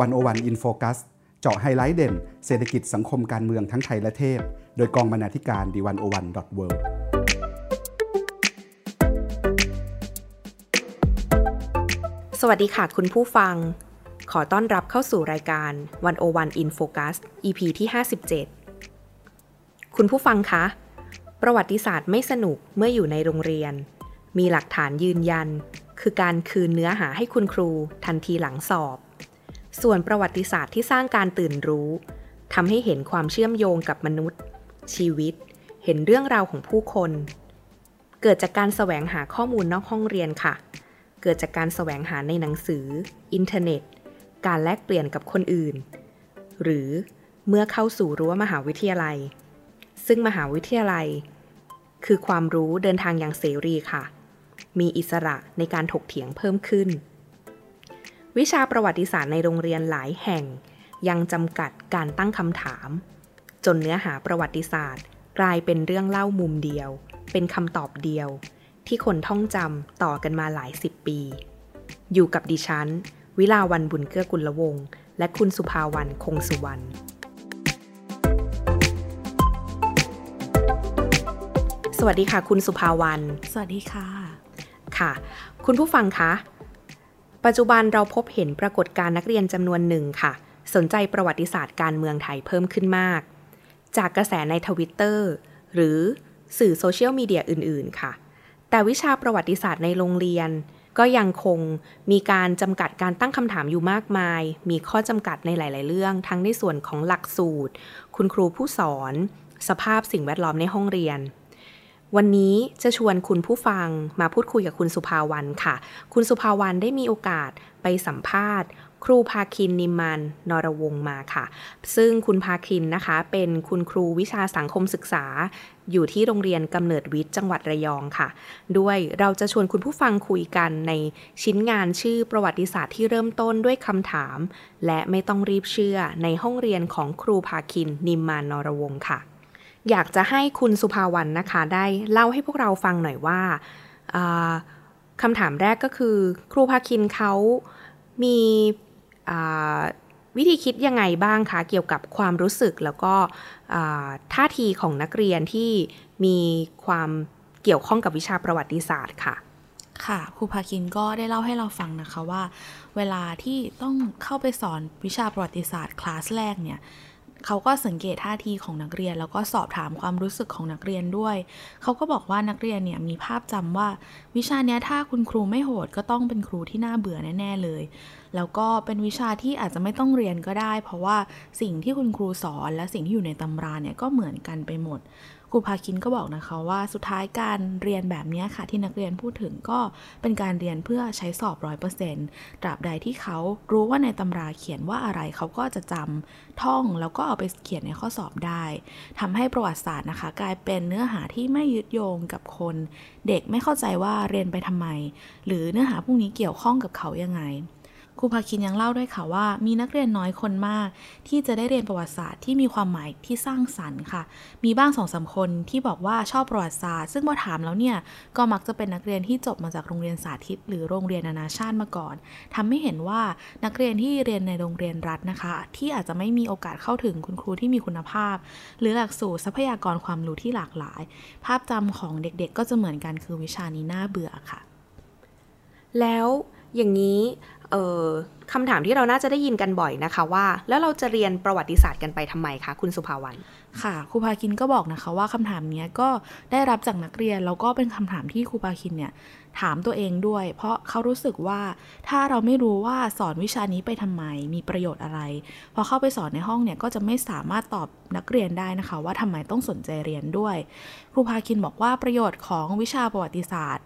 101 In Focus เจาะไฮไลท์เด่น เศรษฐกิจสังคมการเมืองทั้งไทยและเทศโดยกองบรรณาธิการ The101.worldสวัสดีค่ะคุณผู้ฟัง ขอต้อนรับเข้าสู่รายการ101 In Focus EP ที่ 57 คุณผู้ฟังคะ ประวัติศาสตร์ไม่สนุกเมื่ออยู่ในโรงเรียน มีหลักฐานยืนยัน คือการคืนเนื้อหาให้คุณครูทันทีหลังสอบ ส่วนประวัติศาสตร์ที่สร้างการตื่นรู้ทำให้เห็นความเชื่อมโยงกับมนุษย์ ชีวิต เห็นเรื่องราวของผู้คน เกิดจากการแสวงหาข้อมูลนอกห้องเรียนค่ะ เกิดจากการแสวงหาในหนังสือ อินเทอร์เน็ต การแลกเปลี่ยนกับคนอื่น หรือเมื่อเข้าสู่รั้วมหาวิทยาลัย ซึ่งมหาวิทยาลัย คือความรู้เดินทางอย่างเสรีค่ะ มีอิสระในการถกเถียงเพิ่มขึ้น วิชาประวัติศาสตร์ในโรงเรียนหลายแห่ง ยังจำกัดการตั้งคำถาม จนเนื้อหาประวัติศาสตร์ กลายเป็นเรื่องเล่ามุมเดียว เป็นคำตอบเดียว ที่คนท่องจำต่อกันมาหลายสิบปี อยู่กับดิฉัน วิลาวันบุญเกื้อกุลวงศ์และคุณสุภาวันคงสุวรรณสวัสดีค่ะ คุณสุภาวัน สวัสดีค่ะ ค่ะ คุณผู้ฟังคะ ปัจจุบันเราพบเห็นปรากฏการณ์นักเรียนจำนวนหนึ่งค่ะ สนใจประวัติศาสตร์การเมืองไทยเพิ่มขึ้นมาก จากกระแสในทวิตเตอร์หรือสื่อโซเชียลมีเดียอื่น ๆ ค่ะ แต่วิชาประวัติศาสตร์ในโรงเรียน ก็ยังคงมีการจำกัดการตั้งคำถามอยู่มากมาย มีข้อจำกัดในหลาย ๆ เรื่อง ทั้งในส่วนของหลักสูตร คุณครูผู้สอน สภาพสิ่งแวดล้อมในห้องเรียน วันนี้จะชวนคุณผู้ฟังมาพูดคุยกับคุณสุภาวันค่ะ คุณสุภาวันได้มีโอกาสไปสัมภาษณ์ ครูภาคินนิมานนรวงมาค่ะ ซึ่งคุณภาคินนะคะ เป็นคุณครูวิชาสังคมศึกษา อยู่ที่โรงเรียนกำเนิดวิทย์จังหวัดระยองค่ะ ด้วยเราจะชวนคุณผู้ฟังคุยกันในชิ้นงานชื่อประวัติศาสตร์ที่เริ่มต้นด้วยคำถาม และไม่ต้องรีบเชื่อในห้องเรียนของครูภาคินนิมานนรวงค่ะ อยากจะให้คุณสุภาวันนะคะ ได้เล่าให้พวกเราฟังหน่อยว่าคำถามแรกก็คือ ครูภาคินเขามีวิธีคิดยังไงบ้างคะเกี่ยวกับความรู้สึกแล้วก็ท่าทีของนักเรียนที่มีความเกี่ยวข้องกับวิชาประวัติศาสตร์ค่ะ ค่ะครูภาคินก็ได้เล่าให้เราฟังนะคะว่า เวลาที่ต้องเข้าไปสอนวิชาประวัติศาสตร์คลาสแรกเนี่ย เขาก็สังเกตท่าทีของนักเรียน แล้วก็สอบถามความรู้สึกของนักเรียนด้วย เขาก็บอกว่านักเรียนเนี่ยมีภาพจำว่า วิชาเนี้ยถ้าคุณครูไม่โหดก็ต้องเป็นครูที่น่าเบื่อแน่ๆเลย แล้วก็เป็นวิชาที่อาจจะไม่ต้องเรียนก็ได้ เพราะว่าสิ่งที่คุณครูสอนและสิ่งที่อยู่ในตำราเนี่ยก็เหมือนกันไปหมด ครูภาคินก็บอกนะคะว่าสุดท้ายการเรียนแบบนี้ค่ะที่นักเรียนพูดถึงก็เป็นการเรียนเพื่อใช้สอบร้อยเปอร์เซ็นต์ตราบใดที่เขารู้ว่าในตำราเขียนว่าอะไรเขาก็จะจำท่องแล้วก็เอาไปเขียนในข้อสอบได้ทำให้ประวัติศาสตร์นะคะ กลายเป็นเนื้อหาที่ไม่ยึดโยงกับคน เด็กไม่เข้าใจว่าเรียนไปทำไม หรือเนื้อหาพวกนี้เกี่ยวข้องกับเขายังไง ครูภาคินยังเล่าด้วยค่ะว่า มีนักเรียนน้อยคนมาก ที่จะได้เรียนประวัติศาสตร์ที่มีความหมายที่สร้างสรรค์ค่ะ มีบ้างสองสาคนที่บอกว่าชอบประวัติศาสตร์ ซึ่งพอถามแล้วเนี่ยก็มักจะเป็นนักเรียนที่จบมาจากโรงเรียนสาธิต หรือโรงเรียนนานาชาติมาก่อนทำให้เห็นว่านักเรียนที่เรียนในโรงเรียนรัฐนะคะ ที่อาจจะไม่มีโอกาสเข้าถึงคุณครูที่มีคุณภาพ หรือหลักสูตรทรัพยากรความรู้ที่หลากหลาย ภาพจำของเด็กๆ ก็จะเหมือนกันคือวิชานี้น่าเบื่อค่ะ แล้ว อย่างนี้เออคำถามที่เราน่าจะได้ยินกันบ่อยนะคะว่า แล้วเราจะเรียนประวัติศาสตร์กันไปทำไมคะคุณสุภาวันค่ะครูภาคินก็บอกนะคะว่าคำถามนี้ก็ได้รับจากนักเรียนแล้วก็เป็นคำถามที่ครูภาคินเนี่ยถามตัวเองด้วย เพราะเขารู้สึกว่าถ้าเราไม่รู้ว่าสอนวิชานี้ไปทำไม มีประโยชน์อะไร พอเข้าไปสอนในห้องเนี่ยก็จะไม่สามารถตอบนักเรียนได้นะคะ ว่าทำไมต้องสนใจเรียนด้วย ครูภาคินบอกว่าประโยชน์ของวิชาประวัติศาสตร์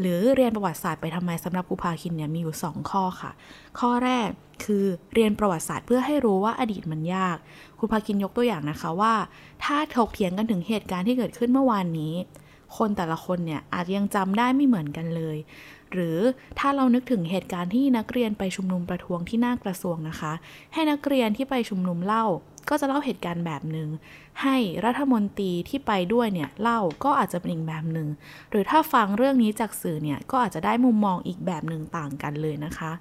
หรือเรียนประวัติศาสตร์ไปทำไมสำหรับครูพาคินเนี่ยมีอยู่ 2 ข้อค่ะ ข้อแรกคือเรียนประวัติศาสตร์เพื่อให้รู้ว่าอดีตมันยากครูพาคินยกตัวอย่างนะคะว่า ถ้าถกเถียงกันถึงเหตุการณ์ที่เกิดขึ้นเมื่อวานนี้ คนแต่ละคนเนี่ยอาจยังจำได้ไม่เหมือนกันเลย หรือถ้าเรานึกถึงเหตุการณ์ที่นักเรียนไปชุมนุมประท้วงที่หน้ากระทรวงนะคะ ให้นักเรียนที่ไปชุมนุมเล่า ก็จะเล่าเหตุการณ์แบบหนึง่งให้รัฐมนตรีที่ไปด้วยเนี่ยเล่าก็อาจจะเป็นอีกแบบหนึง่งหรือถ้าฟังเรื่องนี้จากสื่อเนี่ยก็อาจจะได้มุมมองอีกแบบหนึ่งต่างกันเลยนะคะ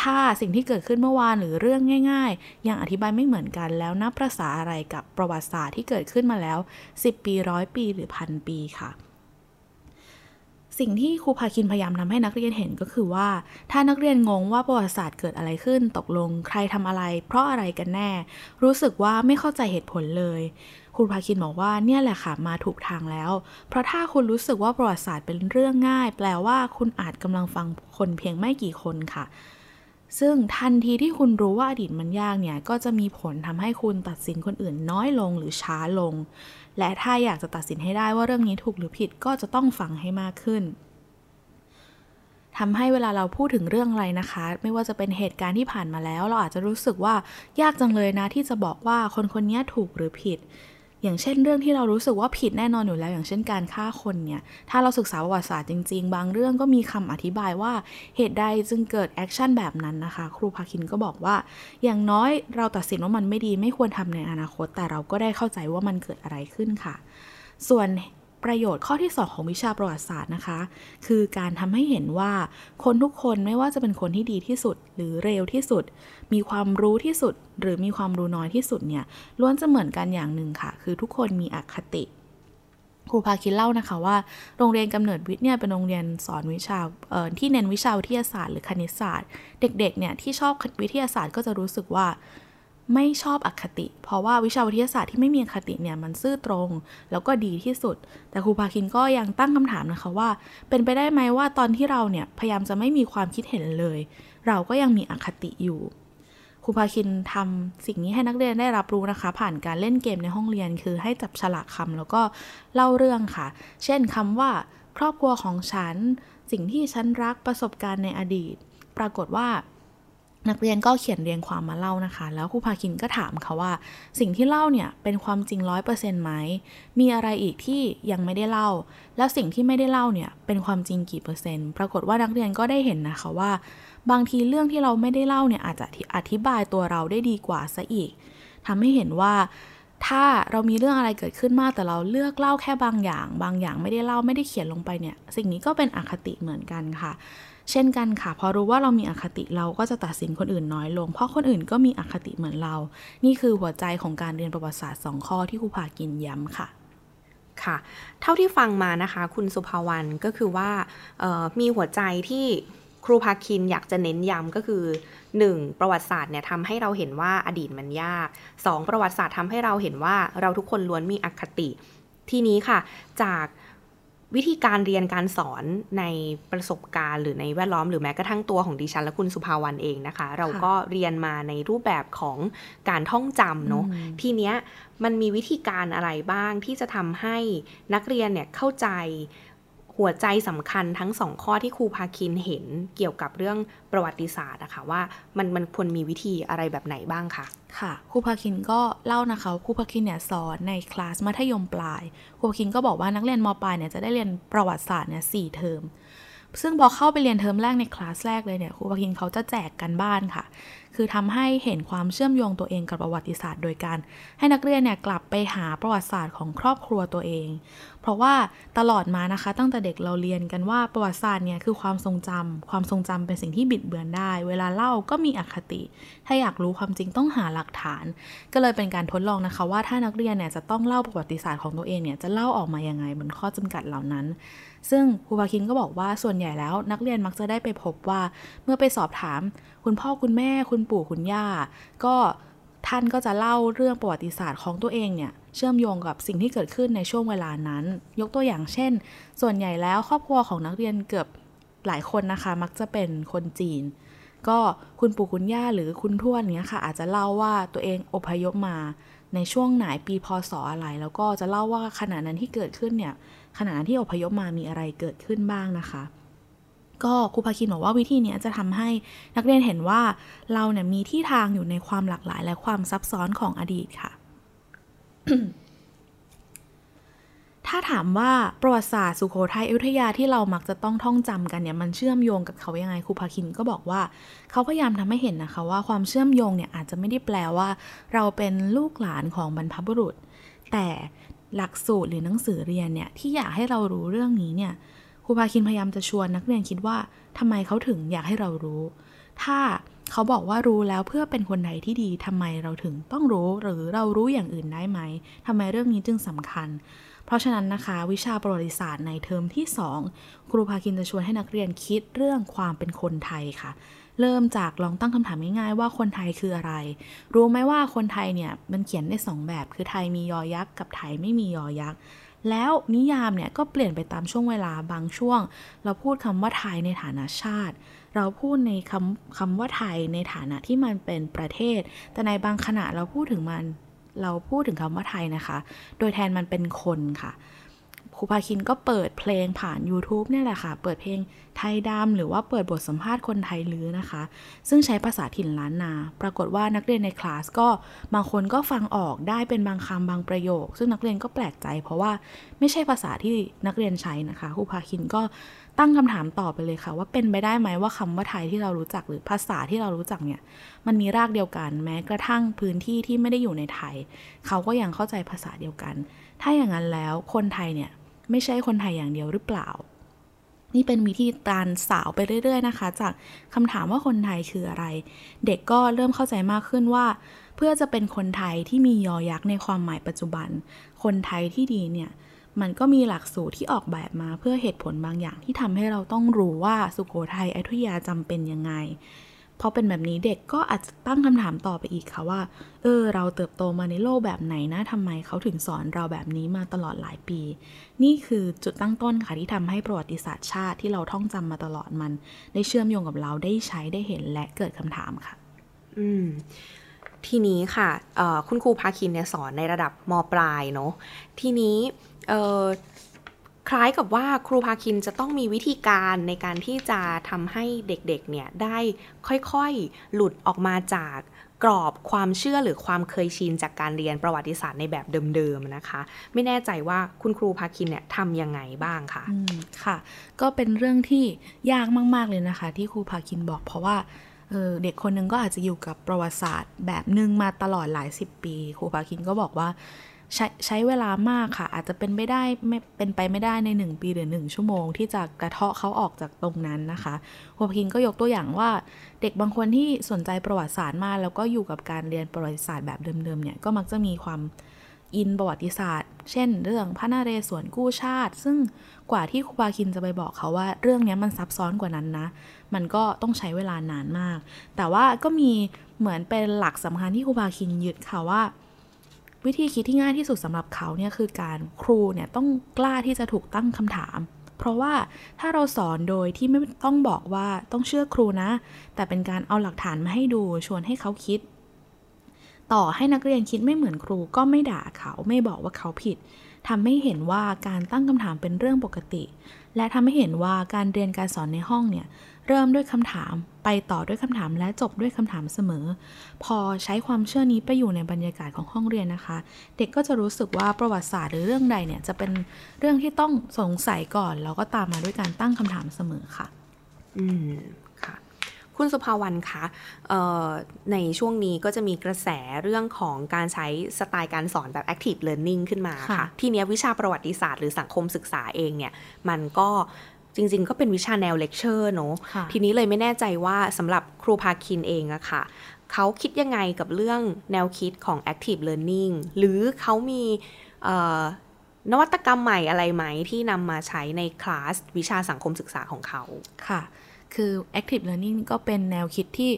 ถ้าสิ่งที่เกิดขึ้นเมื่อวานหรือเรื่องง่าย ๆ ยังอธิบายไม่เหมือนกันแล้วนับประษาอะไรกับประวัติศาสตร์ที่เกิดขึ้นมาแล้ว 10 ปีร้อยปีหรือพันปีค่ะ สิ่งที่ครูพาคินพยายามทำให้นักเรียนเห็นก็คือว่า ถ้านักเรียนงงว่าประวัติศาสตร์เกิดอะไรขึ้นตกลงใครทำอะไร เพราะอะไรกันแน่ รู้สึกว่าไม่เข้าใจเหตุผลเลยครูพาคินบอกว่าเนี่ยแหละค่ะมาถูกทางแล้ว เพราะถ้าคุณรู้สึกว่าประวัติศาสตร์เป็นเรื่องง่าย แปลว่าคุณอาจกำลังฟังคนเพียงไม่กี่คนค่ะซึ่งทันทีที่คุณรู้ว่าอดีตมันยากเนี่ย ก็จะมีผลทำให้คุณตัดสินคนอื่นน้อยลงหรือช้าลง และถ้าอยากจะตัดสินให้ได้ว่าเรื่องนี้ถูกหรือผิดก็จะต้องฟังให้มากขึ้นทำให้เวลาเราพูดถึงเรื่องอะไรนะคะ ไม่ว่าจะเป็นเหตุการณ์ที่ผ่านมาแล้ว เราอาจจะรู้สึกว่ายากจังเลยนะที่จะบอกว่าคนคนนี้ถูกหรือผิด อย่างเช่นเรื่องที่เรารู้สึกว่าผิดแน่นอนอยู่แล้ว อย่างเช่นการฆ่าคนเนี่ย ถ้าเราศึกษาประวัติศาสตร์จริง ๆ บางเรื่องก็มีคำอธิบายว่าเหตุใดจึงเกิด action แบบนั้นนะคะ ครูภาคินก็บอกว่า อย่างน้อยเราตัดสินว่ามันไม่ดีไม่ควรทำในอนาคต แต่เราก็ได้เข้าใจว่ามันเกิดอะไรขึ้นค่ะ ส่วน ประโยชน์ข้อที่ 2 ของวิชาประวัติศาสตร์นะคะ คือการทำให้เห็นว่าคนทุกคนไม่ว่าจะเป็นคนที่ดีที่สุด หรือเร็วที่สุด มีความรู้ที่สุด หรือมีความรู้น้อยที่สุดเนี่ยล้วนจะเหมือนกันอย่างหนึ่งค่ะ คือทุกคนมีอคติครูพาคินเล่านะคะว่าโรงเรียนกำเนิดวิทย์เนี่ยเป็นโรงเรียนสอนวิชาที่เน้นวิชาวิทยาศาสตร์หรือคณิตศาสตร์ เด็กๆเนี่ยที่ชอบวิทยาศาสตร์ก็จะรู้สึกว่า ไม่ชอบอคติ เพราะว่าวิชาวิทยาศาสตร์ที่ไม่มีอคติเนี่ยมันซื่อตรง แล้วก็ดีที่สุด แต่ครูพาคินก็ยังตั้งคำถามนะคะว่า เป็นไปได้ไหมว่าตอนที่เราเนี่ยพยายามจะไม่มีความคิดเห็นเลย เราก็ยังมีอคติอยู่ครูพาคินทำสิ่งนี้ให้นักเรียนได้รับรู้นะคะ ผ่านการเล่นเกมในห้องเรียน คือให้จับฉลากคำแล้วก็เล่าเรื่องค่ะ เช่นคำว่า ครอบครัวของฉัน สิ่งที่ฉันรักประสบการณ์ในอดีต ปรากฏว่า นักเรียนก็เขียนเรียงความมาเล่านะคะ แล้วครูพาคินก็ถามเขาว่า สิ่งที่เล่าเนี่ยเป็นความจริงร้อยเปอร์เซ็นต์ไหม มีอะไรอีกที่ยังไม่ได้เล่า แล้วสิ่งที่ไม่ได้เล่าเนี่ยเป็นความจริงกี่เปอร์เซ็นต์ ปรากฏว่านักเรียนก็ได้เห็นนะคะว่า บางทีเรื่องที่เราไม่ได้เล่าเนี่ยอาจจะอธิบายตัวเราได้ดีกว่าซะอีกทำให้เห็นว่าถ้าเรามีเรื่องอะไรเกิดขึ้นมากแต่เราเลือกเล่าแค่บางอย่าง บางอย่างไม่ได้เล่าไม่ได้เขียนลงไปเนี่ย สิ่งนี้ก็เป็นอคติเหมือนกันค่ะ เช่นกันค่ะ พอรู้ว่าเรามีอคติเราก็จะตัดสินคนอื่นน้อยลง เพราะคนอื่นก็มีอคติเหมือนเรา นี่คือหัวใจของการเรียนประวัติศาสตร์2ข้อที่ครูพากินย้ำค่ะค่ะ เท่าที่ฟังมานะคะคุณสุภาวรรณก็คือว่ามีหัวใจที่ครูพาคินอยากจะเน้นย้ำก็คือ 1. ประวัติศาสตร์เนี่ยทำให้เราเห็นว่าอดีตมันยาก 2. ประวัติศาสตร์ทำให้เราเห็นว่าเราทุกคนล้วนมีอคติ ทีนี้ค่ะ จาก วิธีการเรียนการสอนในประสบการณ์หรือในแวดล้อมหรือแม้กระทั่งตัวของดิฉันและคุณสุภาวรรณเองนะคะ เราก็เรียนมาในรูปแบบของการท่องจำเนาะทีเนี้ยมันมีวิธีการอะไรบ้างที่จะทำให้นักเรียนเนี่ยเข้าใจ หัวใจสำคัญทั้งสองข้อที่ครูพาคินเห็นเกี่ยวกับเรื่องประวัติศาสตร์นะคะว่ามันมันควรมีวิธีอะไรแบบไหนบ้างคะค่ะครูพาคินก็เล่านะคะครูพาคินเนี่ยสอนในคลาสมัธยมปลายครูพาคินก็บอกว่านักเรียนมปลายเนี่ยจะได้เรียนประวัติศาสตร์เนี่ยสี่เทอมซึ่งพอเข้าไปเรียนเทอมแรกในคลาสแรกเลยเนี่ยครูพาคินเขาจะแจกการบ้านค่ะ คือทำให้เห็นความเชื่อมโยงตัวเองกับประวัติศาสตร์ โดยการให้นักเรียนเนี่ยกลับไปหาประวัติศาสตร์ของครอบครัวตัวเองเพราะว่าตลอดมานะคะ ตั้งแต่เด็กเราเรียนกันว่าประวัติศาสตร์เนี่ยคือความทรงจำความทรงจำเป็นสิ่งที่บิดเบือนได้ เวลาเล่าก็มีอคติ ถ้าอยากรู้ความจริงต้องหาหลักฐาน ก็เลยเป็นการทดลองนะคะว่าถ้านักเรียนเนี่ยจะต้องเล่าประวัติศาสตร์ของตัวเองเนี่ยจะเล่าออกมายังไงบนข้อจำกัดเหล่านั้น ซึ่งครูบาคินก็บอกว่าส่วนใหญ่แล้ว นักเรียนมักจะได้ไปพบว่าเมื่อไปสอบถาม คุณพ่อคุณแม่คุณปู่คุณย่าก็ ท่านก็จะเล่าเรื่องประวัติศาสตร์ของตัวเองเนี่ยเชื่อมโยงกับสิ่งที่เกิดขึ้นในช่วงเวลานั้น ยกตัวอย่างเช่น ส่วนใหญ่แล้วครอบครัวของนักเรียนเกือบหลายคนนะคะ มักจะเป็นคนจีน ก็คุณปู่คุณย่าหรือคุณทวดเนี้ยค่ะ อาจจะเล่าว่าตัวเองอพยพมาในช่วงไหนปีพศออะไร แล้วก็จะเล่าว่าขณะนั้นที่เกิดขึ้นเนี่ยขณะนั้นที่อพยพมามีอะไรเกิดขึ้นบ้างนะคะ ก็ครูภาคินบอกว่าวิธีนี้จะทำให้นักเรียนเห็นว่าเราเนี่ยมีที่ทางอยู่ในความหลากหลายและความซับซ้อนของอดีตค่ะ ถ้าถามว่าประวัติศาสตร์สุโขทัยอยุธยาที่เรามักจะต้องท่องจำกันเนี่ยมันเชื่อมโยงกับเขายังไงครูภาคินก็บอกว่า เขาพยายามทำให้เห็นนะคะว่าความเชื่อมโยงเนี่ยอาจจะไม่ได้แปลว่า เราเป็นลูกหลานของบรรพบุรุษ แต่หลักสูตรหรือหนังสือเรียนเนี่ยที่อยากให้เรารู้เรื่องนี้เนี่ย ครูพาคินพยายามจะชวนนักเรียนคิดว่าทำไมเขาถึงอยากให้เรารู้ ถ้าเขาบอกว่ารู้แล้วเพื่อเป็นคนไทยที่ดีทำไมเราถึงต้องรู้หรือเรารู้อย่างอื่นได้ไหมทำไมเรื่องนี้จึงสำคัญ เพราะฉะนั้นนะคะ วิชาประวัติศาสตร์ในเทอมที่ 2 ครูพาคินจะชวนให้นักเรียนคิดเรื่องความเป็นคนไทยค่ะเริ่มจากลองตั้งคำถามง่ายๆว่าคนไทยคืออะไร รู้ไหมว่าคนไทยเนี่ยมันเขียนได้สองแบบ คือไทยมียอยักษ์กับไทยไม่มียอยักษ์ แล้วนิยามเนี่ยก็เปลี่ยนไปตามช่วงเวลาบางช่วง เราพูดคำว่าไทยในฐานะชาติ เราพูดในคำคำว่าไทยในฐานะที่มันเป็นประเทศ แต่ในบางขณะเราพูดถึงมัน เราพูดถึงคำว่าไทยนะคะ โดยแทนมันเป็นคนค่ะ รูพาคินก็เปิดเพลงผ่าน YouTube เนี่ยแหละค่ะ เปิดเพลงไทยดำหรือว่าเปิดบทสัมภาษณ์คนไทยลือนะคะ ซึ่งใช้ภาษาถิ่นล้านนา ปรากฏว่านักเรียนในคลาสก็บางคนก็ฟังออกได้เป็นบางคำบางประโยค ซึ่งนักเรียนก็แปลกใจ เพราะว่าไม่ใช่ภาษาที่นักเรียนใช้นะคะครูพาคินก็ตั้งคำถามต่อไปเลยค่ะ ว่าเป็นไปได้ไหมว่าคำว่าไทยที่เรารู้จักหรือภาษาที่เรารู้จักเนี่ยมันมีรากเดียวกัน แม้กระทั่งพื้นที่ที่ไม่ได้อยู่ในไทย เขาก็ยังเข้าใจภาษาเดียวกัน ถ้าอย่างนั้นแล้วคนไทยเนี่ย ไม่ใช่คนไทยอย่างเดียวหรือเปล่า นี่เป็นวิธีการสาวไปเรื่อย ๆ นะคะ จากคำถามว่าคนไทยคืออะไร เด็กก็เริ่มเข้าใจมากขึ้นว่า เพื่อจะเป็นคนไทยที่มียอยักษ์ในความหมายปัจจุบัน คนไทยที่ดีเนี่ยมันก็มีหลักสูตรที่ออกแบบมาเพื่อเหตุผลบางอย่างที่ทำให้เราต้องรู้ว่าสุโขทัยอยุธยาจำเป็นยังไง พอเป็นแบบนี้เด็กก็อาจจะตั้งคำถามต่อไปอีกค่ะว่า เออ เราเติบโตมาในโลกแบบไหนนะทำไมเขาถึงสอนเราแบบนี้มาตลอดหลายปี นี่คือจุดตั้งต้นค่ะที่ทำให้ประวัติศาสตร์ชาติที่เราท่องจำมาตลอดมัน ได้เชื่อมโยงกับเราได้ใช้ได้เห็นและเกิดคำถามค่ะ อืมทีนี้ค่ะคุณครูพาคินเนี่ยสอนในระดับมปลายเนาะทีนี้ คล้ายกับว่าครูพาคินจะต้องมีวิธีการในการที่จะทำให้เด็กๆเนี่ยได้ค่อยๆ หลุดออกมาจากกรอบความเชื่อหรือความเคยชินจากการเรียนประวัติศาสตร์ในแบบเดิมๆนะคะ ไม่แน่ใจว่าคุณครูพาคินเนี่ยทำยังไงบ้างคะค่ะ ก็เป็นเรื่องที่ยากมากๆเลยนะคะ ที่ครูพาคินบอกเพราะว่าเเด็กคนนึงก็อาจจะอยู่กับประวัติศาสตร์แบบหนึ่งมาตลอดหลายสิบปี ครูพาคินก็บอกว่า ใช้ใช้เวลามากค่ะ อาจจะเป็นไม่ได้ไม่เป็นไปไม่ได้ใน 1 ปีหรือ 1 ชั่วโมง ที่จะกระเทาะเขาออกจากตรงนั้นนะคะหัวพินก็ยกตัวอย่างว่า เด็กบางคนที่สนใจประวัติศาสตร์มาก แล้วก็อยู่กับการเรียนประวัติศาสตร์แบบเดิมๆเนี่ยก็มักจะมีความอินประวัติศาสตร์ เช่น เรื่องพระนเรศวรกู้ชาติ ซึ่งกว่าที่ครูบาคินจะไปบอกเขาว่า เรื่องนี้มันซับซ้อนกว่านั้นนะ มันก็ต้องใช้เวลานานมาก แต่ว่าก็มีเหมือนเป็นหลักสำคัญที่ครูบาคินยึดค่ะว่า วิธีคิดที่ง่ายที่สุดสำหรับเขาเนี่ยคือการครูเนี่ยต้องกล้าที่จะถูกตั้งคำถาม เพราะว่าถ้าเราสอนโดยที่ไม่ต้องบอกว่าต้องเชื่อครูนะ แต่เป็นการเอาหลักฐานมาให้ดูชวนให้เขาคิด ต่อให้นักเรียนคิดไม่เหมือนครูก็ไม่ด่าเขาไม่บอกว่าเขาผิดทำให้เห็นว่าการตั้งคำถามเป็นเรื่องปกติ และทำให้เห็นว่าการเรียนการสอนในห้องเนี่ย เริ่มด้วยคำถาม ไปต่อด้วยคำถามและจบด้วยคำถามเสมอ พอใช้ความเชื่อนี้ไปอยู่ในบรรยากาศของห้องเรียนนะคะ เด็กก็จะรู้สึกว่าประวัติศาสตร์หรือเรื่องใดเนี่ยจะเป็นเรื่องที่ต้องสงสัยก่อนแล้วก็ตามมาด้วยการตั้งคำถามเสมอค่ะ อืมค่ะ คุณสุภาวันคะในช่วงนี้ก็จะมีกระแสเรื่องของการใช้สไตล์การสอนแบบ active learning ขึ้นมาค่ะ ทีนี้วิชาประวัติศาสตร์หรือสังคมศึกษาเองเนี่ยมันก็ จริง ๆ ก็เป็นวิชาแนวเลคเชอร์เนาะทีนี้เลยไม่แน่ใจว่าสำหรับครูพาคินเองอะค่ะเขาคิดยังไงกับเรื่องแนวคิดของ active learning หรือเขามีนวัตกรรมใหม่อะไรไหมที่นำมาใช้ในคลาสวิชาสังคมศึกษาของเขา ค่ะ คือ active learning ก็เป็นแนวคิดที่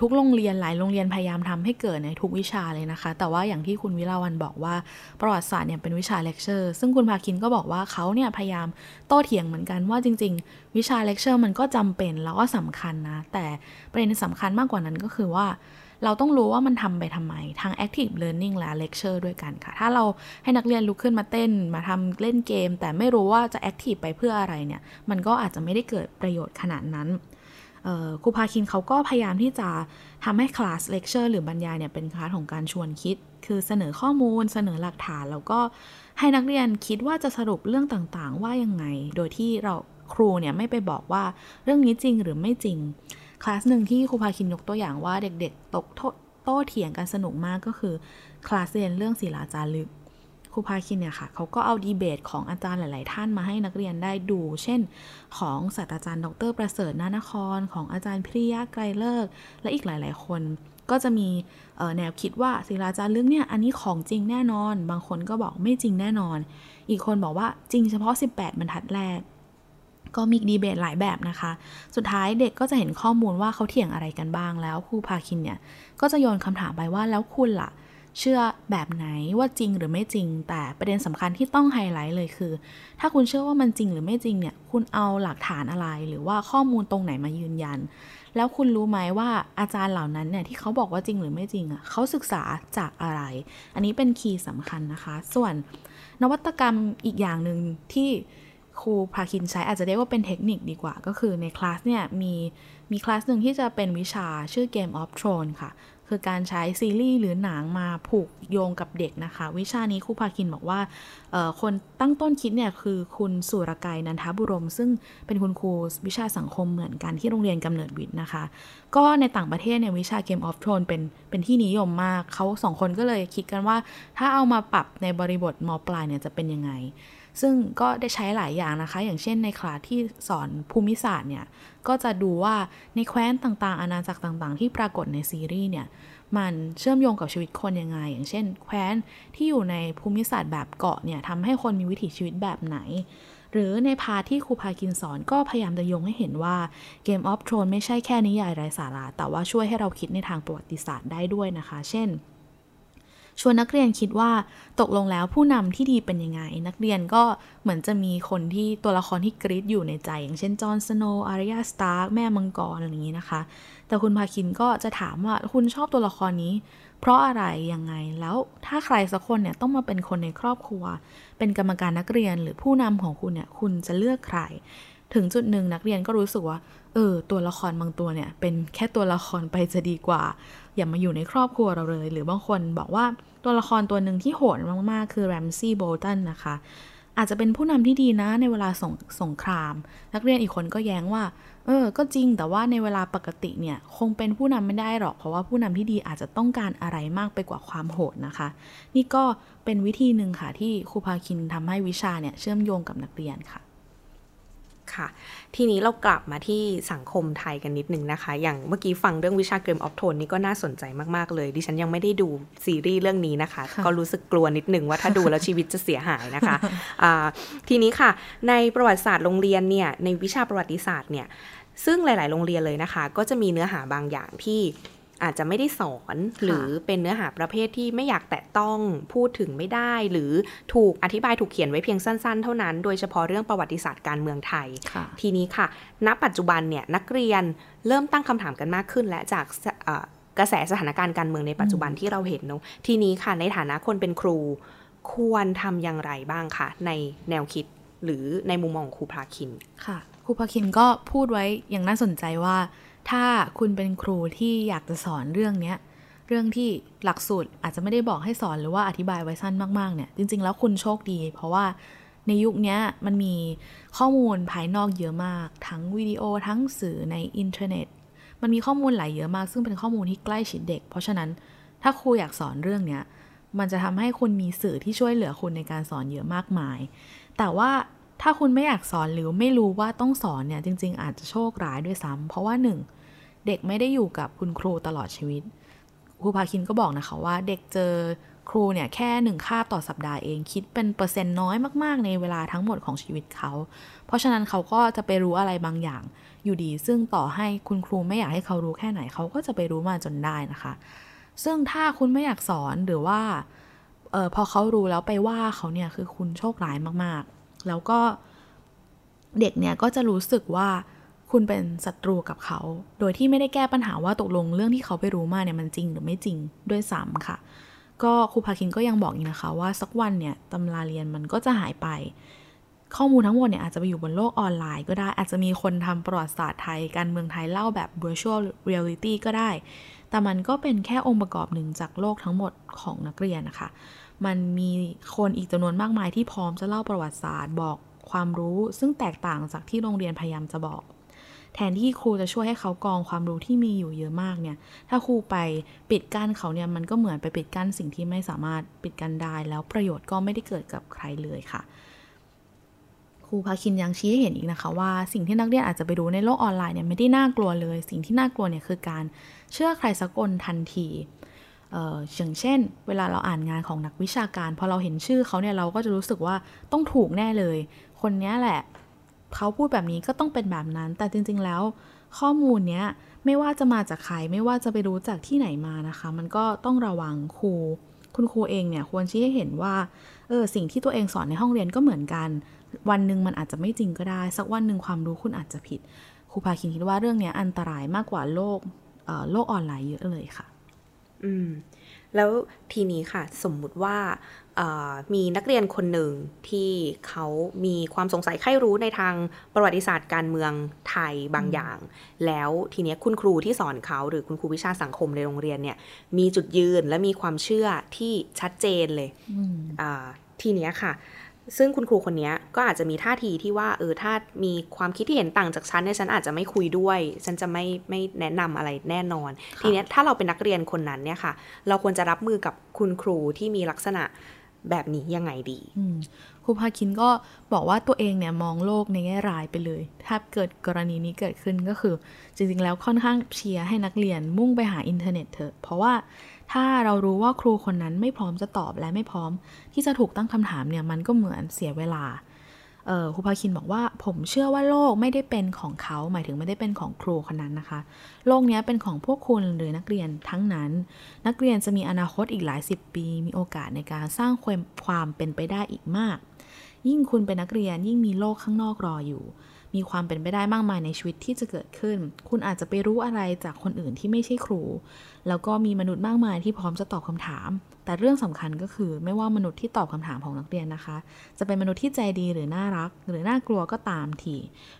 ทุกโรงเรียนหลายโรงเรียนพยายามทำให้เกิดในทุกวิชาเลยนะคะ แต่ว่าอย่างที่คุณวิลาวันบอกว่าประวัติศาสตร์เนี่ยเป็นวิชาเลคเชอร์ซึ่งคุณภาคินก็บอกว่าเขาเนี่ยพยายามโต้เถียงเหมือนกันว่าจริง ๆ วิชาเลคเชอร์มันก็จำเป็นแล้วก็สำคัญนะ แต่ประเด็นสำคัญมากกว่านั้นก็คือว่าเราต้องรู้ว่ามันทำไปทำไม ทั้ง active learning และ lecture ด้วยกันค่ะ ถ้าเราให้นักเรียนลุกขึ้นมาเต้น มาทำเล่นเกม แต่ไม่รู้ว่าจะ active ไปเพื่ออะไรเนี่ย มันก็อาจจะไม่ได้เกิดประโยชน์ขนาดนั้น ครูพาคินเขาก็พยายามที่จะทำให้ class lecture หรือบรรยายเนี่ยเป็นคลาสของการชวนคิด คือเสนอข้อมูล เสนอหลักฐานแล้วก็ให้นักเรียนคิดว่าจะสรุปเรื่องต่างๆ ว่ายังไง โดยที่เราครูเนี่ยไม่ไปบอกว่าเรื่องนี้จริงหรือไม่จริง คลาสหนึ่งที่ครูพาคินยกตัวอย่างว่าเด็กๆ ตกโต้เถียงกันสนุกมากก็คือคลาสเรียนเรื่องศิลาจารึก ครูพาคินเนี่ยค่ะเขาก็เอาดีเบตของอาจารย์หลาย ๆ ท่านมาให้นักเรียนได้ดู เช่น ของศาสตราจารย์ดร ประเสริฐนานคร ของอาจารย์พิริยะไกรเลิก และอีกหลาย ๆ คนก็จะมีแนวคิดว่าศิลาจารย์ลึกเนี่ยอันนี้ของจริงแน่นอน บางคนก็บอกไม่จริงแน่นอน อีกคนบอกว่าจริงเฉพาะ 18 บรรทัดแรก ก็มีดีเบตหลายแบบนะคะ สุดท้ายเด็กก็จะเห็นข้อมูลว่าเขาเถียงอะไรกันบ้างแล้วครูพาคินเนี่ยก็จะโยนคำถามไปว่าแล้วคุณล่ะ เชื่อแบบไหนว่าจริงหรือไม่จริง แต่ประเด็นสำคัญที่ต้องไฮไลท์เลยคือ ถ้าคุณเชื่อว่ามันจริงหรือไม่จริงเนี่ย คุณเอาหลักฐานอะไร หรือว่าข้อมูลตรงไหนมายืนยัน แล้วคุณรู้ไหมว่าอาจารย์เหล่านั้นเนี่ยที่เขาบอกว่าจริงหรือไม่จริงอะเขาศึกษาจากอะไร อันนี้เป็น key สำคัญนะคะ ส่วนนวัตกรรมอีกอย่างหนึ่งที่ครูพาคินใช้อาจจะเรียกว่าเป็นเทคนิคดีกว่า ก็คือในคลาสเนี่ยมีมีคลาสหนึ่งที่จะเป็นวิชาชื่อ Game of Thrones ค่ะ คือการใช้ซีรีส์หรือหนังมาผูกโยงกับเด็กนะคะ วิชานี้ครูพาคินบอกว่าคนตั้งต้นคิดเนี่ยคือคุณสุรกายนันทบุรม ซึ่งเป็นคุณครูวิชาสังคมเหมือนกันที่โรงเรียนกำเนิดวิทย์นะคะ ก็ในต่างประเทศเนี่ยวิชา Game of Thrones เป็นเป็นที่นิยมมากเขาสองคนก็เลยคิดกันว่า ถ้าเอามาปรับในบริบทมปลายเนี่ยจะเป็นยังไง ซึ่งก็ได้ใช้หลายอย่างนะคะ อย่างเช่นในคลาสที่สอนภูมิศาสตร์เนี่ย ก็จะดูว่าในแคว้นต่างๆ อาณาจักรต่างๆ ที่ปรากฏในซีรีส์เนี่ย มันเชื่อมโยงกับชีวิตคนยังไง อย่างเช่น แคว้นที่อยู่ในภูมิศาสตร์แบบเกาะเนี่ยทำให้คนมีวิถีชีวิตแบบไหน หรือในพาที่ครูพากินสอนก็พยายามจะโยงให้เห็นว่า Game of Thrones ไม่ใช่แค่นิยายไร้สาระ แต่ว่าช่วยให้เราคิดในทางประวัติศาสตร์ได้ด้วยนะคะ เช่น ชวนนักเรียนคิดว่าตกลงแล้วผู้นำที่ดีเป็นยังไง นักเรียนก็เหมือนจะมีคนที่ตัวละครที่กรี๊ดอยู่ในใจ อย่างเช่นจอห์นสโนว์อาริยาสตาร์กแม่มังกรอะไรอย่างนี้นะคะ แต่คุณพาคินก็จะถามว่าคุณชอบตัวละครนี้ เพราะอะไรยังไงแล้วถ้าใครสักคนเนี่ยต้องมาเป็นคนในครอบครัว เป็นกรรมการนักเรียนหรือผู้นำของคุณเนี่ยคุณจะเลือกใคร ถึงจุดหนึ่งนักเรียนก็รู้สึกว่าเออตัวละครบางตัวเนี่ยเป็นแค่ตัวละครไปจะดีกว่า อย่ามาอยู่ในครอบครัวเราเลย หรือบางคนบอกว่าตัวละครตัวหนึ่งที่โหดมาก ๆ คือแรมซี่โบลตันนะคะ อาจจะเป็นผู้นำที่ดีนะในเวลาสงสงคราม นักเรียนอีกคนก็แย้งว่า เออ ก็จริงแต่ว่าในเวลาปกติเนี่ย คงเป็นผู้นำไม่ได้หรอก เพราะว่าผู้นำที่ดีอาจจะต้องการอะไรมากไปกว่าความโหดนะคะ นี่ก็เป็นวิธีหนึ่งค่ะที่ครูพาคินทำให้วิชาเนี่ยเชื่อมโยงกับนักเรียนค่ะ ค่ะ ทีนี้เรากลับมาที่สังคมไทยกันนิดนึงนะคะ อย่างเมื่อกี้ฟังเรื่องวิชาเกมออฟโทนนี่ก็น่าสนใจมาก ๆ เลย ดิฉันยังไม่ได้ดูซีรีส์เรื่องนี้นะคะ ก็รู้สึกกลัวนิดนึงว่าถ้าดูแล้วชีวิตจะเสียหายนะคะะทีนี้ค่ะ ในประวัติศาสตร์โรงเรียนเนี่ย ในวิชาประวัติศาสตร์เนี่ย ซึ่งหลาย ๆ โรงเรียนเลยนะคะ ก็จะมีเนื้อหาบางอย่างที่ อาจจะไม่ได้สอนหรือเป็นเนื้อหาประเภทที่ไม่อยากแตะต้องพูดถึงไม่ได้ หรือถูกอธิบายถูกเขียนไว้เพียงสั้นๆ เท่านั้น โดยเฉพาะเรื่องประวัติศาสตร์การเมืองไทย ทีนี้ค่ะ ณ ปัจจุบันเนี่ยนักเรียนเริ่มตั้งคำถามกันมากขึ้น และจากกระแสสถานการณ์การเมืองในปัจจุบันที่เราเห็นเนาะทีนี้ค่ะในฐานะคนเป็นครู ควรทำอย่างไรบ้างคะในแนวคิดหรือในมุมมองของครูภาคินค่ะครูภาคินก็พูดไว้อย่างน่าสนใจว่า ถ้าคุณเป็นครูที่อยากจะสอนเรื่องเนี้ยเรื่องที่หลักสูตรอาจจะไม่ได้บอกให้สอนหรือว่าอธิบายไว้สั้นมากๆเนี่ย จริง ๆ แล้วคุณโชคดี เพราะว่าในยุคนี้มันมีข้อมูลภายนอกเยอะมาก ทั้งวิดีโอทั้งสื่อในอินเทอร์เน็ต มันมีข้อมูลหลายเยอะมาก ซึ่งเป็นข้อมูลที่ใกล้ชิดเด็ก เพราะฉะนั้นถ้าครูอยากสอนเรื่องเนี้ยมันจะทำให้คุณมีสื่อที่ช่วยเหลือคุณในการสอนเยอะมากมาย แต่ว่า ถ้าคุณไม่อยากสอนหรือไม่รู้ว่าต้องสอนเนี่ยจริง ๆ อาจจะโชคร้ายด้วยซ้ำเพราะว่าหนึ่งเด็กไม่ได้อยู่กับคุณครูตลอดชีวิตครูพาคินก็บอกนะคะว่าเด็กเจอครูเนี่ยแค่หนึ่งคาบต่อสัปดาห์เองคิดเป็นเปอร์เซ็นต์น้อยมาก ๆ ในเวลาทั้งหมดของชีวิตเขา เพราะฉะนั้นเขาก็จะไปรู้อะไรบางอย่างอยู่ดี ซึ่งต่อให้คุณครูไม่อยากให้เขารู้แค่ไหนเขาก็จะไปรู้มาจนได้นะคะ ซึ่งถ้าคุณไม่อยากสอนหรือว่าออพอเขารู้แล้วไปว่าเขาเนี่ยคือคุณโชคร้ายมาก ๆ แล้วก็เด็กเนี่ยก็จะรู้สึกว่าคุณเป็นศัตรูกับเขา โดยที่ไม่ได้แก้ปัญหาว่าตกลงเรื่องที่เขาไปรู้มาเนี่ยมันจริงหรือไม่จริงด้วยซ้ำค่ะ ก็ครูพาคินก็ยังบอกอีกนะคะว่าสักวันเนี่ยตำราเรียนมันก็จะหายไป ข้อมูลทั้งหมดเนี่ยอาจจะไปอยู่บนโลกออนไลน์ก็ได้อาจจะมีคนทำประวัติศาสตร์ไทย การเมืองไทยเล่าแบบ virtual reality ก็ได้ แต่มันก็เป็นแค่องค์ประกอบหนึ่งจากโลกทั้งหมดของนักเรียนนะคะ มันมีคนอีกจำนวนมากมายที่พร้อมจะเล่าประวัติศาสตร์ บอกความรู้ ซึ่งแตกต่างจากที่โรงเรียนพยายามจะบอกแถนที่ครูจะช่วยให้เขากองความรู้ที่มีอยู่เยอะมากเนี่ย ถ้าครูไปปิดกั้นเขาเนี่ย มันก็เหมือนไปปิดกั้นสิ่งที่ไม่สามารถปิดกั้นได้ แล้วประโยชน์ก็ไม่ได้เกิดกับใครเลยค่ะ ครูพาคินยังชี้ให้เห็นอีกนะคะว่าสิ่งที่นักเรียนอาจจะไปดูในโลกออนไลน์เนี่ยไม่ได้น่ากลัวเลย สิ่งที่น่ากลัวเนี่ยคือการเชื่อใครสักคนทันทีอย่างเช่น เวลาเราอ่านงานของนักวิชาการพอเราเห็นชื่อเขาเนี่ยเราก็จะรู้สึกว่าต้องถูกแน่เลย คนนี้แหละเขาพูดแบบนี้ก็ต้องเป็นแบบนั้น แต่จริง ๆ แล้ว ข้อมูลเนี้ยไม่ว่าจะมาจากใครไม่ว่าจะไปรู้จากที่ไหนมานะคะ มันก็ต้องระวังครูคุณครูเองเนี่ยควรชี้ให้เห็นว่าเออสิ่งที่ตัวเองสอนในห้องเรียนก็เหมือนกัน วันหนึ่งมันอาจจะไม่จริงก็ได้ สักวันหนึ่งความรู้คุณอาจจะผิดครูพาคินคิดว่าเรื่องนี้อันตรายมากกว่าโลกโลกออนไลน์เยอะเลยค่ะ อืม แล้วทีนี้ค่ะ สมมุติว่ามีนักเรียนคนหนึ่งที่เขามีความสงสัยใครรู้ในทางประวัติศาสตร์การเมืองไทยบางอย่าง แล้วทีนี้คุณครูที่สอนเขาหรือคุณครูวิชาสังคมในโรงเรียนเนี่ย มีจุดยืนและมีความเชื่อที่ชัดเจนเลยทีนี้ค่ะ ซึ่งคุณครูคนนี้ก็อาจจะมีท่าทีที่ว่าเออถ้ามีความคิดที่เห็นต่างจากฉันเนี่ยฉันอาจจะไม่คุยด้วย ฉันจะไม่ไม่แนะนำอะไรแน่นอน ทีนี้ถ้าเราเป็นนักเรียนคนนั้นเนี่ยค่ะ เราควรจะรับมือกับคุณครูที่มีลักษณะแบบนี้ยังไงดีครูพาคินก็บอกว่าตัวเองเนี่ยมองโลกในแง่ร้ายไปเลย ถ้าเกิดกรณีนี้เกิดขึ้นก็คือ จริงๆแล้วค่อนข้างเชียร์ให้นักเรียนมุ่งไปหาอินเทอร์เน็ตเถอะ เพราะว่า ถ้าเรารู้ว่าครูคนนั้นไม่พร้อมจะตอบและไม่พร้อม ที่จะถูกตั้งคำถามเนี่ยมันก็เหมือนเสียเวลาครูพาคินบอกว่าผมเชื่อว่าโลกไม่ได้เป็นของเขา หมายถึงไม่ได้เป็นของครูคนนั้นนะคะ โลกนี้เป็นของพวกคุณหรือนักเรียนทั้งนั้น นักเรียนจะมีอนาคตอีกหลายสิบปี มีโอกาสในการสร้างความความเป็นไปได้อีกมาก ยิ่งคุณเป็นนักเรียนยิ่งมีโลกข้างนอกรออยู่ มีความเป็นไปได้มากมายในชีวิตที่จะเกิดขึ้น คุณอาจจะไปรู้อะไรจากคนอื่นที่ไม่ใช่ครู แล้วก็มีมนุษย์มากมายที่พร้อมจะตอบคำถาม แต่เรื่องสำคัญก็คือไม่ว่ามนุษย์ที่ตอบคำถามของนักเรียนนะคะ จะเป็นมนุษย์ที่ใจดีหรือน่ารัก หรือน่ากลัวก็ตามที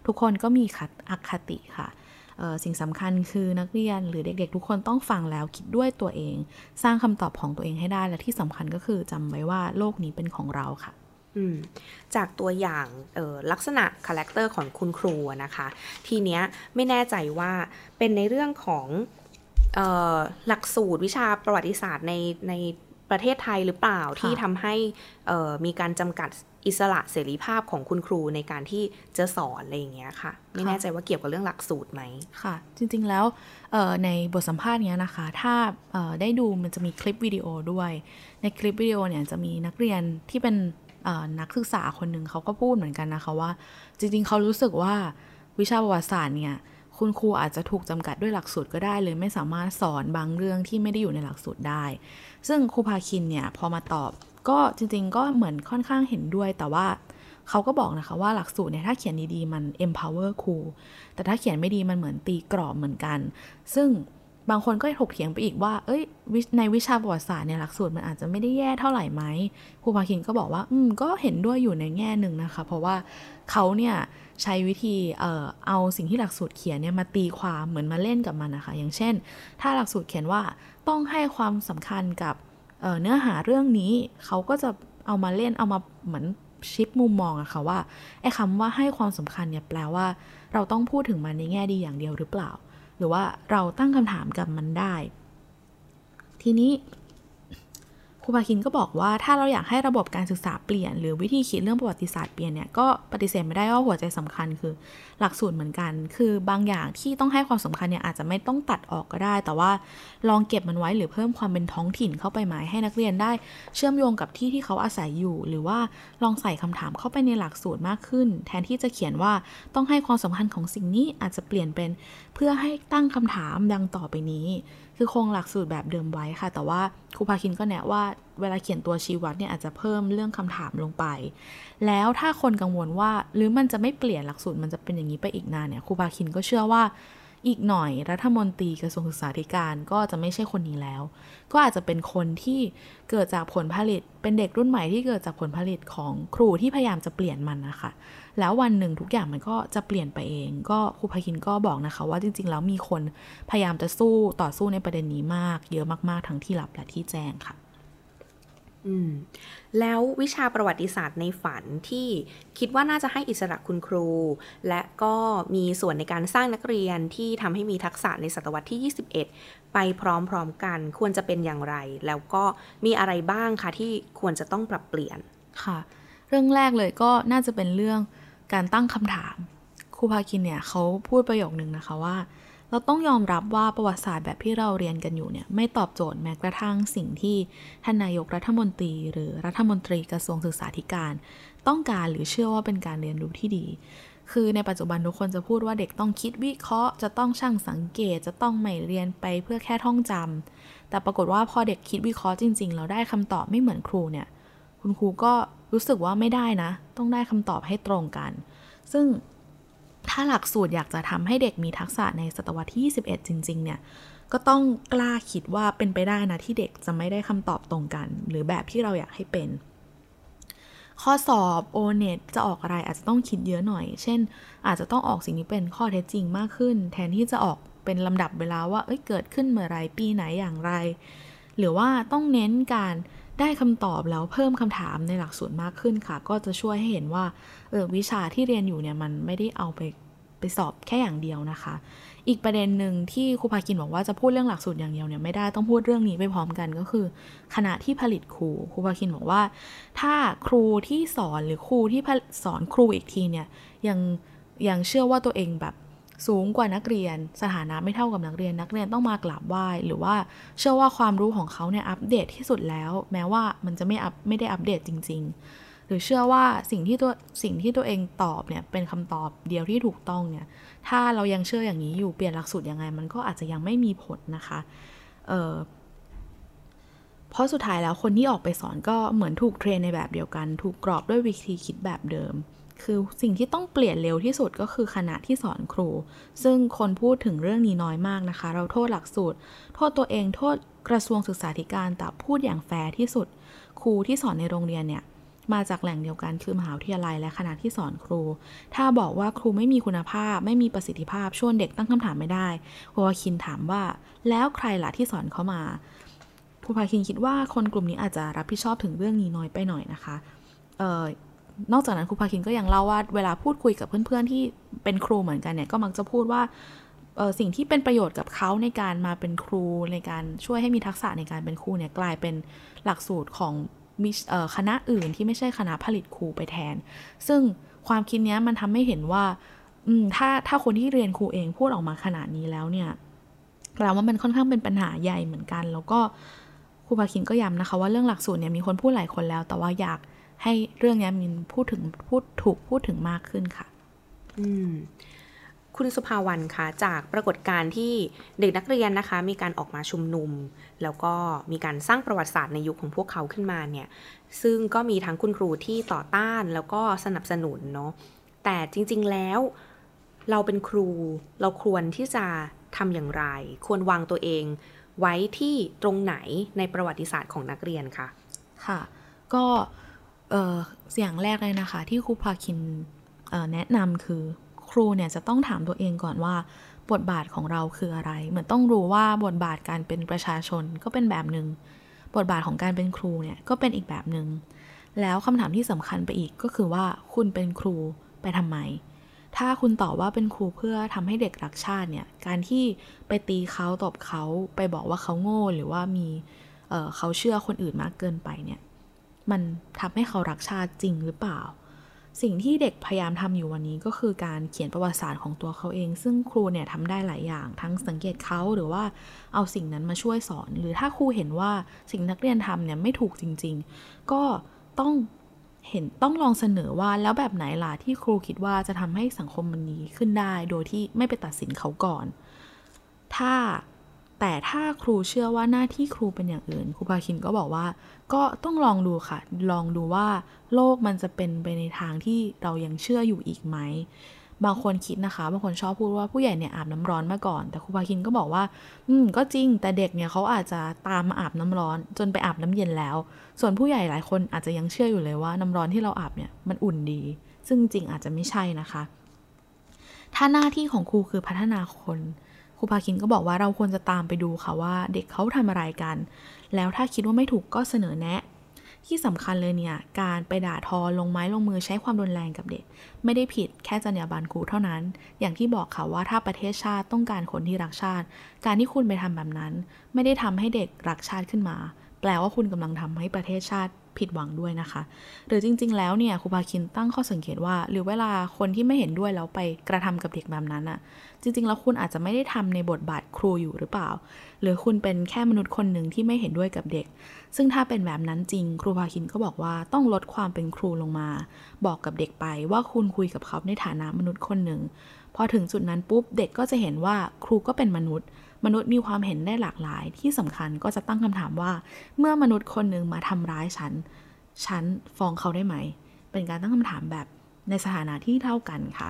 ทุกคนก็มีคัดอคติค่ะสิ่งสำคัญคือนักเรียนหรือเด็กๆ ทุกคนต้องฟังแล้วคิดด้วยตัวเอง สร้างคำตอบของตัวเองให้ได้และที่สำคัญก็คือจำไว้ว่าโลกนี้เป็นของเราค่ะ จากตัวอย่างลักษณะ character ของคุณครูนะคะ ทีเนี้ยไม่แน่ใจว่าเป็นในเรื่องของหลักสูตรวิชาประวัติศาสตร์ในในประเทศไทยหรือเปล่าที่ทำให้มีการจำกัดอิสระเสรีภาพของคุณครูในการที่จะสอนอะไรอย่างเงี้ยค่ะ ไม่แน่ใจว่าเกี่ยวกับเรื่องหลักสูตรไหมค่ะ จริงๆแล้วในบทสัมภาษณ์เนี้ยนะคะ ถ้าได้ดูมันจะมีคลิปวิดีโอด้วย ในคลิปวิดีโอเนี่ยจะมีนักเรียนที่เป็น นักศึกษาคนหนึ่งเขาก็พูดเหมือนกันนะคะว่า จริงๆ เขารู้สึกว่าวิชาประวัติศาสตร์เนี่ยคุณครูอาจจะถูกจำกัดด้วยหลักสูตรก็ได้เลยไม่สามารถสอนบางเรื่องที่ไม่ได้อยู่ในหลักสูตรได้ ซึ่งครูพาคินเนี่ยพอมาตอบก็จริงๆ ก็เหมือนค่อนข้างเห็นด้วย แต่ว่าเขาก็บอกนะคะว่าหลักสูตรเนี่ยถ้าเขียนดีๆมัน empower ครูแต่ถ้าเขียนไม่ดีมันเหมือนตีกรอบเหมือนกัน ซึ่ง บางคนก็ถกเถียงไปอีกว่า เอ้ย ในวิชาประวัติศาสตร์เนี่ยหลักสูตรมันอาจจะไม่ได้แย่เท่าไหร่ไหมครูพาคินก็บอกว่า อืม ก็เห็นด้วยอยู่ในแง่หนึ่งนะคะ เพราะว่าเขาเนี่ยใช้วิธีเอ่อเอาสิ่งที่หลักสูตรเขียนเนี่ยมาตีความเหมือนมาเล่นกับมันนะคะ อย่างเช่น ถ้าหลักสูตรเขียนว่าต้องให้ความสำคัญกับเเนื้อหาเรื่องนี้ เขาก็จะเอามาเล่นเอามาเหมือนชิปมุมมองอะค่ะว่าไอ้คำว่าให้ความสำคัญเนี่ยแปลว่า เราต้องพูดถึงมันในแง่ดีอย่างเดียวหรือเปล่า หรือว่าเราตั้งคำถามกับมันได้ ทีนี้ ครูพาคินก็บอกว่าถ้าเราอยากให้ระบบการศึกษาเปลี่ยน หรือวิธีคิดเรื่องประวัติศาสตร์เปลี่ยนเนี่ยก็ปฏิเสธไม่ได้ว่าหัวใจสำคัญคือหลักสูตรเหมือนกัน คือบางอย่างที่ต้องให้ความสำคัญเนี่ยอาจจะไม่ต้องตัดออกก็ได้ แต่ว่าลองเก็บมันไว้หรือเพิ่มความเป็นท้องถิ่นเข้าไปหมายให้นักเรียนได้ เชื่อมโยงกับที่ที่เขาอาศัยอยู่ หรือว่าลองใส่คำถามเข้าไปในหลักสูตรมากขึ้น แทนที่จะเขียนว่าต้องให้ความสำคัญของสิ่งนี้อาจจะเปลี่ยนเป็น เพื่อให้ตั้งคำถามดังต่อไปนี้ คือคงหลักสูตรแบบเดิมไว้ค่ะ แต่ว่าครูพาคินก็แนะว่าเวลาเขียนตัวชี้วัดเนี่ยอาจจะเพิ่มเรื่องคำถามลงไป แล้วถ้าคนกังวลว่าหรือมันจะไม่เปลี่ยนหลักสูตรมันจะเป็นอย่างนี้ไปอีกนานเนี่ยครูพาคินก็เชื่อว่าอีกหน่อยรัฐมนตรีกระทรวงศึกษาธิการก็จะไม่ใช่คนนี้แล้ว ก็อาจจะเป็นคนที่เกิดจากผลผลิต เป็นเด็กรุ่นใหม่ที่เกิดจากผลผลิตของครูที่พยายามจะเปลี่ยนมันนะคะ แล้ววันหนึ่งทุกอย่างมันก็จะเปลี่ยนไปเอง ก็ครูพาคินก็บอกนะคะ ว่าจริง ๆ แล้วมีคนพยายามจะสู้ต่อสู้ในประเด็นนี้มาก เยอะมากๆทั้งที่ลับและที่แจ้งค่ะ อืม แล้ววิชาประวัติศาสตร์ในฝันที่คิดว่าน่าจะให้อิสระคุณครู และก็มีส่วนในการสร้างนักเรียนที่ทำให้มีทักษะในศตวรรษที่ 21 ไปพร้อมๆกันควรจะเป็นอย่างไร แล้วก็มีอะไรบ้างคะที่ควรจะต้องปรับเปลี่ยนค่ะ เรื่องแรกเลยก็น่าจะเป็นเรื่อง การตั้งคำถามครูพาคินเนี่ยเขาพูดประโยคนึงนะคะว่า เราต้องยอมรับว่าประวัติศาสตร์แบบที่เราเรียนกันอยู่เนี่ยไม่ตอบโจทย์แม้กระทั่งสิ่งที่ท่านนายกรัฐมนตรี หรือรัฐมนตรีกระทรวงศึกษาธิการ ต้องการหรือเชื่อว่าเป็นการเรียนรู้ที่ดีคือในปัจจุบันทุกคนจะพูดว่าเด็กต้องคิดวิเคราะห์ จะต้องช่างสังเกต จะต้องไม่เรียนไปเพื่อแค่ท่องจำแต่ปรากฏว่าพอเด็กคิดวิเคราะห์จริงๆ เราได้คำตอบไม่เหมือนครูเนี่ย คุณครูก็ รู้สึกว่าไม่ได้นะ ต้องได้คำตอบให้ตรงกัน ซึ่งถ้าหลักสูตรอยากจะทำให้เด็กมีทักษะในศตวรรษที่ 21 จริง ๆ เนี่ย ก็ต้องกล้าคิดว่าเป็นไปได้นะที่เด็กจะไม่ได้คำตอบตรงกัน หรือแบบที่เราอยากให้เป็น ข้อสอบโอเน็ตจะออกอะไรอาจจะต้องคิดเยอะหน่อย เช่น อาจจะต้องออกสิ่งที่เป็นข้อเท็จจริงมากขึ้น แทนที่จะออกเป็นลำดับเวลาว่าเอ้ยเกิดขึ้นเมื่อไรปีไหนอย่างไร หรือว่าต้องเน้นการ ได้คำตอบแล้วเพิ่มคำถามในหลักสูตรมากขึ้นค่ะ ก็จะช่วยให้เห็นว่าเออวิชาที่เรียนอยู่เนี่ยมันไม่ได้เอาไปไปสอบแค่อย่างเดียวนะคะ อีกประเด็นหนึ่งที่ครูพากินบอกว่าจะพูดเรื่องหลักสูตรอย่างเดียวเนี่ยไม่ได้ต้องพูดเรื่องนี้ไปพร้อมกันก็คือคณะที่ผลิตครูครูพากินบอกว่า ถ้าครูที่สอนหรือครูที่สอนครูอีกทีเนี่ยยังยังเชื่อว่าตัวเองแบบ สูงกว่านักเรียน สถานะไม่เท่ากับนักเรียน นักเรียนต้องมากราบไหว้หรือว่าเชื่อว่าความรู้ของเขาเนี่ยอัปเดตที่สุดแล้ว แม้ว่ามันจะไม่อัปไม่ได้อัปเดตจริง ๆ หรือเชื่อว่าสิ่งที่ตัวสิ่งที่ตัวเองตอบเนี่ยเป็นคำตอบเดียวที่ถูกต้องเนี่ยถ้าเรายังเชื่ออย่างนี้อยู่เปลี่ยนหลักสูตรยังไง มันก็อาจจะยังไม่มีผลนะคะเออเพราะสุดท้ายแล้วคนที่ออกไปสอนก็เหมือนถูกเทรนในแบบเดียวกัน ถูกกรอบด้วยวิธีคิดแบบเดิม คือสิ่งที่ต้องเปลี่ยนเร็วที่สุดก็คือคณะที่สอนครู ซึ่งคนพูดถึงเรื่องนี้น้อยมากนะคะ เราโทษหลักสูตร โทษตัวเองโทษกระทรวงศึกษาธิการแต่พูดอย่างแฟร์ที่สุด ครูที่สอนในโรงเรียนเนี่ยมาจากแหล่งเดียวกันคือมหาวิทยาลัยและคณะที่สอนครู ถ้าบอกว่าครูไม่มีคุณภาพ ไม่มีประสิทธิภาพชวนเด็กตั้งคำถามไม่ได้ครูพาคินถามว่า แล้วใครล่ะที่สอนเขามาครูพาคินคิดว่าคนกลุ่มนี้อาจจะรับผิดชอบถึงเรื่องนี้น้อยไปหน่อยนะคะ นอกจากนั้นครูพาคินก็ยังเล่าว่าเวลาพูดคุยกับเพื่อนๆที่เป็นครูเหมือนกันเนี่ยก็มักจะพูดว่าสิ่งที่เป็นประโยชน์กับเขาในการมาเป็นครูในการช่วยให้มีทักษะในการเป็นครูเนี่ยกลายเป็นหลักสูตรของคณะอื่นที่ไม่ใช่คณะผลิตครูไปแทน ซึ่งความคิดนี้มันทำให้เห็นว่าถ้าถ้าคนที่เรียนครูเองพูดออกมาขนาดนี้แล้วเนี่ยแปลว่ามันค่อนข้างเป็นปัญหาใหญ่เหมือนกัน แล้วก็ครูพาคินก็ย้ำนะคะว่าเรื่องหลักสูตรเนี่ยมีคนพูดหลายคนแล้ว แต่ว่าอยาก ให้เรื่องนี้มินพูดถึงพูดถูกพูดถึงมากขึ้นค่ะ อืมคุณสุภาวันคะจากปรากฏการณ์ที่เด็กนักเรียนนะคะ มีการออกมาชุมนุม แล้วก็มีการสร้างประวัติศาสตร์ในยุคของพวกเขาขึ้นมาเนี่ย ซึ่งก็มีทั้งคุณครูที่ต่อต้านแล้วก็สนับสนุนเนาะแต่จริง ๆแล้ว เราเป็นครูเราควรที่จะทำอย่างไร ควรวางตัวเองไว้ที่ตรงไหนในประวัติศาสตร์ของนักเรียนคะค่ะ ก็ เเสียงแรกเลยนะคะ ที่ครูพาคินแนะนำคือครูเนี่ยจะต้องถามตัวเองก่อนว่า บทบาทของเราคืออะไร เหมือนต้องรู้ว่าบทบาทการเป็นประชาชนก็เป็นแบบหนึ่งบทบาทของการเป็นครูเนี่ยก็เป็นอีกแบบหนึ่งแล้วคำถามที่สำคัญไปอีกก็คือว่าคุณเป็นครูไปทำไม ถ้าคุณตอบว่าเป็นครูเพื่อทำให้เด็กรักชาติเนี่ย การที่ไปตีเขาตบเขาไปบอกว่าเขาโง่หรือว่ามีเเขาเชื่อคนอื่นมากเกินไปเนี่ย มันทำให้เขารักชาติจริงหรือเปล่า สิ่งที่เด็กพยายามทำอยู่วันนี้ก็คือการเขียนประวัติศาสตร์ของตัวเขาเอง ซึ่งครูเนี่ยทำได้หลายอย่าง ทั้งสังเกตเขาหรือว่าเอาสิ่งนั้นมาช่วยสอน หรือถ้าครูเห็นว่าสิ่งนักเรียนทำเนี่ยไม่ถูกจริง ๆ ก็ต้องเห็นต้องลองเสนอว่าแล้วแบบไหนล่ะที่ครูคิดว่าจะทำให้สังคมมันดีขึ้นได้ โดยที่ไม่ไปตัดสินเขาก่อน ถ้า แต่ถ้าครูเชื่อว่าหน้าที่ครูเป็นอย่างอื่น ครูพาคินก็บอกว่า ก็ต้องลองดูค่ะ ลองดูว่าโลกมันจะเป็นไปในทางที่เรายังเชื่ออยู่อีกไหม บางคนคิดนะคะ บางคนชอบพูดว่าผู้ใหญ่เนี่ยอาบน้ำร้อนมาก่อน แต่ครูพาคินก็บอกว่า อืม ก็จริง แต่เด็กเนี่ยเขาอาจจะตามมาอาบน้ำร้อน จนไปอาบน้ำเย็นแล้ว ส่วนผู้ใหญ่หลายคนอาจจะยังเชื่ออยู่เลยว่าน้ำร้อนที่เราอาบเนี่ยมันอุ่นดี ซึ่งจริงอาจจะไม่ใช่นะคะ ถ้าหน้าที่ของครูคือพัฒนาคน ครูพาคินก็บอกว่าเราควรจะตามไปดูค่ะว่าเด็กเขาทำอะไรกัน แล้วถ้าคิดว่าไม่ถูกก็เสนอแนะ ที่สำคัญเลยเนี่ย การไปด่าทอลงไม้ลงมือใช้ความรุนแรงกับเด็ก ไม่ได้ผิดแค่จรรยาบรรณครูเท่านั้น อย่างที่บอกค่ะว่าถ้าประเทศชาติต้องการคนที่รักชาติ การที่คุณไปทำแบบนั้น ไม่ได้ทำให้เด็กรักชาติขึ้นมา แปลว่าคุณกำลังทำให้ประเทศชาติ ผิดหวังด้วยนะคะ หรือจริง ๆ แล้วเนี่ยครูพาคินตั้งข้อสังเกตว่า หรือเวลาคนที่ไม่เห็นด้วยแล้วไปกระทำกับเด็กแบบนั้นอะจริง ๆ แล้วคุณอาจจะไม่ได้ทำในบทบาทครูอยู่หรือเปล่า หรือคุณเป็นแค่มนุษย์คนหนึ่งที่ไม่เห็นด้วยกับเด็ก ซึ่งถ้าเป็นแบบนั้นจริง ครูพาคินก็บอกว่าต้องลดความเป็นครูลงมา บอกกับเด็กไปว่าคุณคุยกับเขาในฐานะมนุษย์คนหนึ่งพอถึงจุดนั้นปุ๊บเด็กก็จะเห็นว่าครูก็เป็นมนุษย์ มนุษย์มีความเห็นได้หลากหลาย ที่สำคัญก็จะตั้งคำถามว่า เมื่อมนุษย์คนหนึ่งมาทำร้ายฉัน ฉันฟ้องเขาได้ไหม เป็นการตั้งคำถามแบบในสถานะที่เท่ากันค่ะ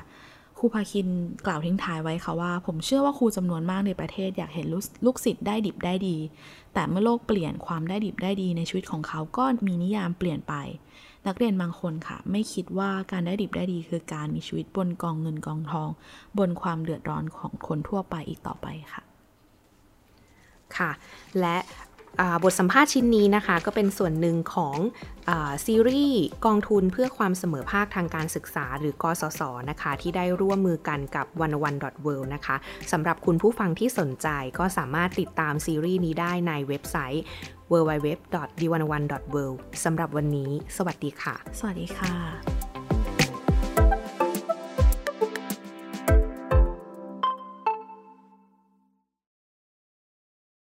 ครูพาคินกล่าวทิ้งท้ายไว้ค่ะว่า ผมเชื่อว่าครูจำนวนมากในประเทศอยากเห็นลูกศิษย์ได้ดิบได้ดี แต่เมื่อโลกเปลี่ยนความได้ดิบได้ดีในชีวิตของเขาก็มีนิยามเปลี่ยนไป นักเรียนบางคนค่ะ ไม่คิดว่าการได้ดิบได้ดีคือการมีชีวิตบนกองเงินกองทอง บนความเดือดร้อนของคนทั่วไปอีกต่อไปค่ะ ค่ะ และบทสัมภาษณ์ชิ้นนี้นะคะ ก็เป็นส่วนหนึ่งของอซีรีส์กองทุนเพื่อความเสมอภาคทางการศึกษา หรือกสศนะคะ ที่ได้ร่วมมือกันกับ one one world นะคะสำหรับคุณผู้ฟังที่สนใจก็สามารถติดตามซีรีส์นี้ได้ในเว็บไซต์ www.d101.world สำหรับวันนี้ สวัสดีค่ะ สวัสดีค่ะ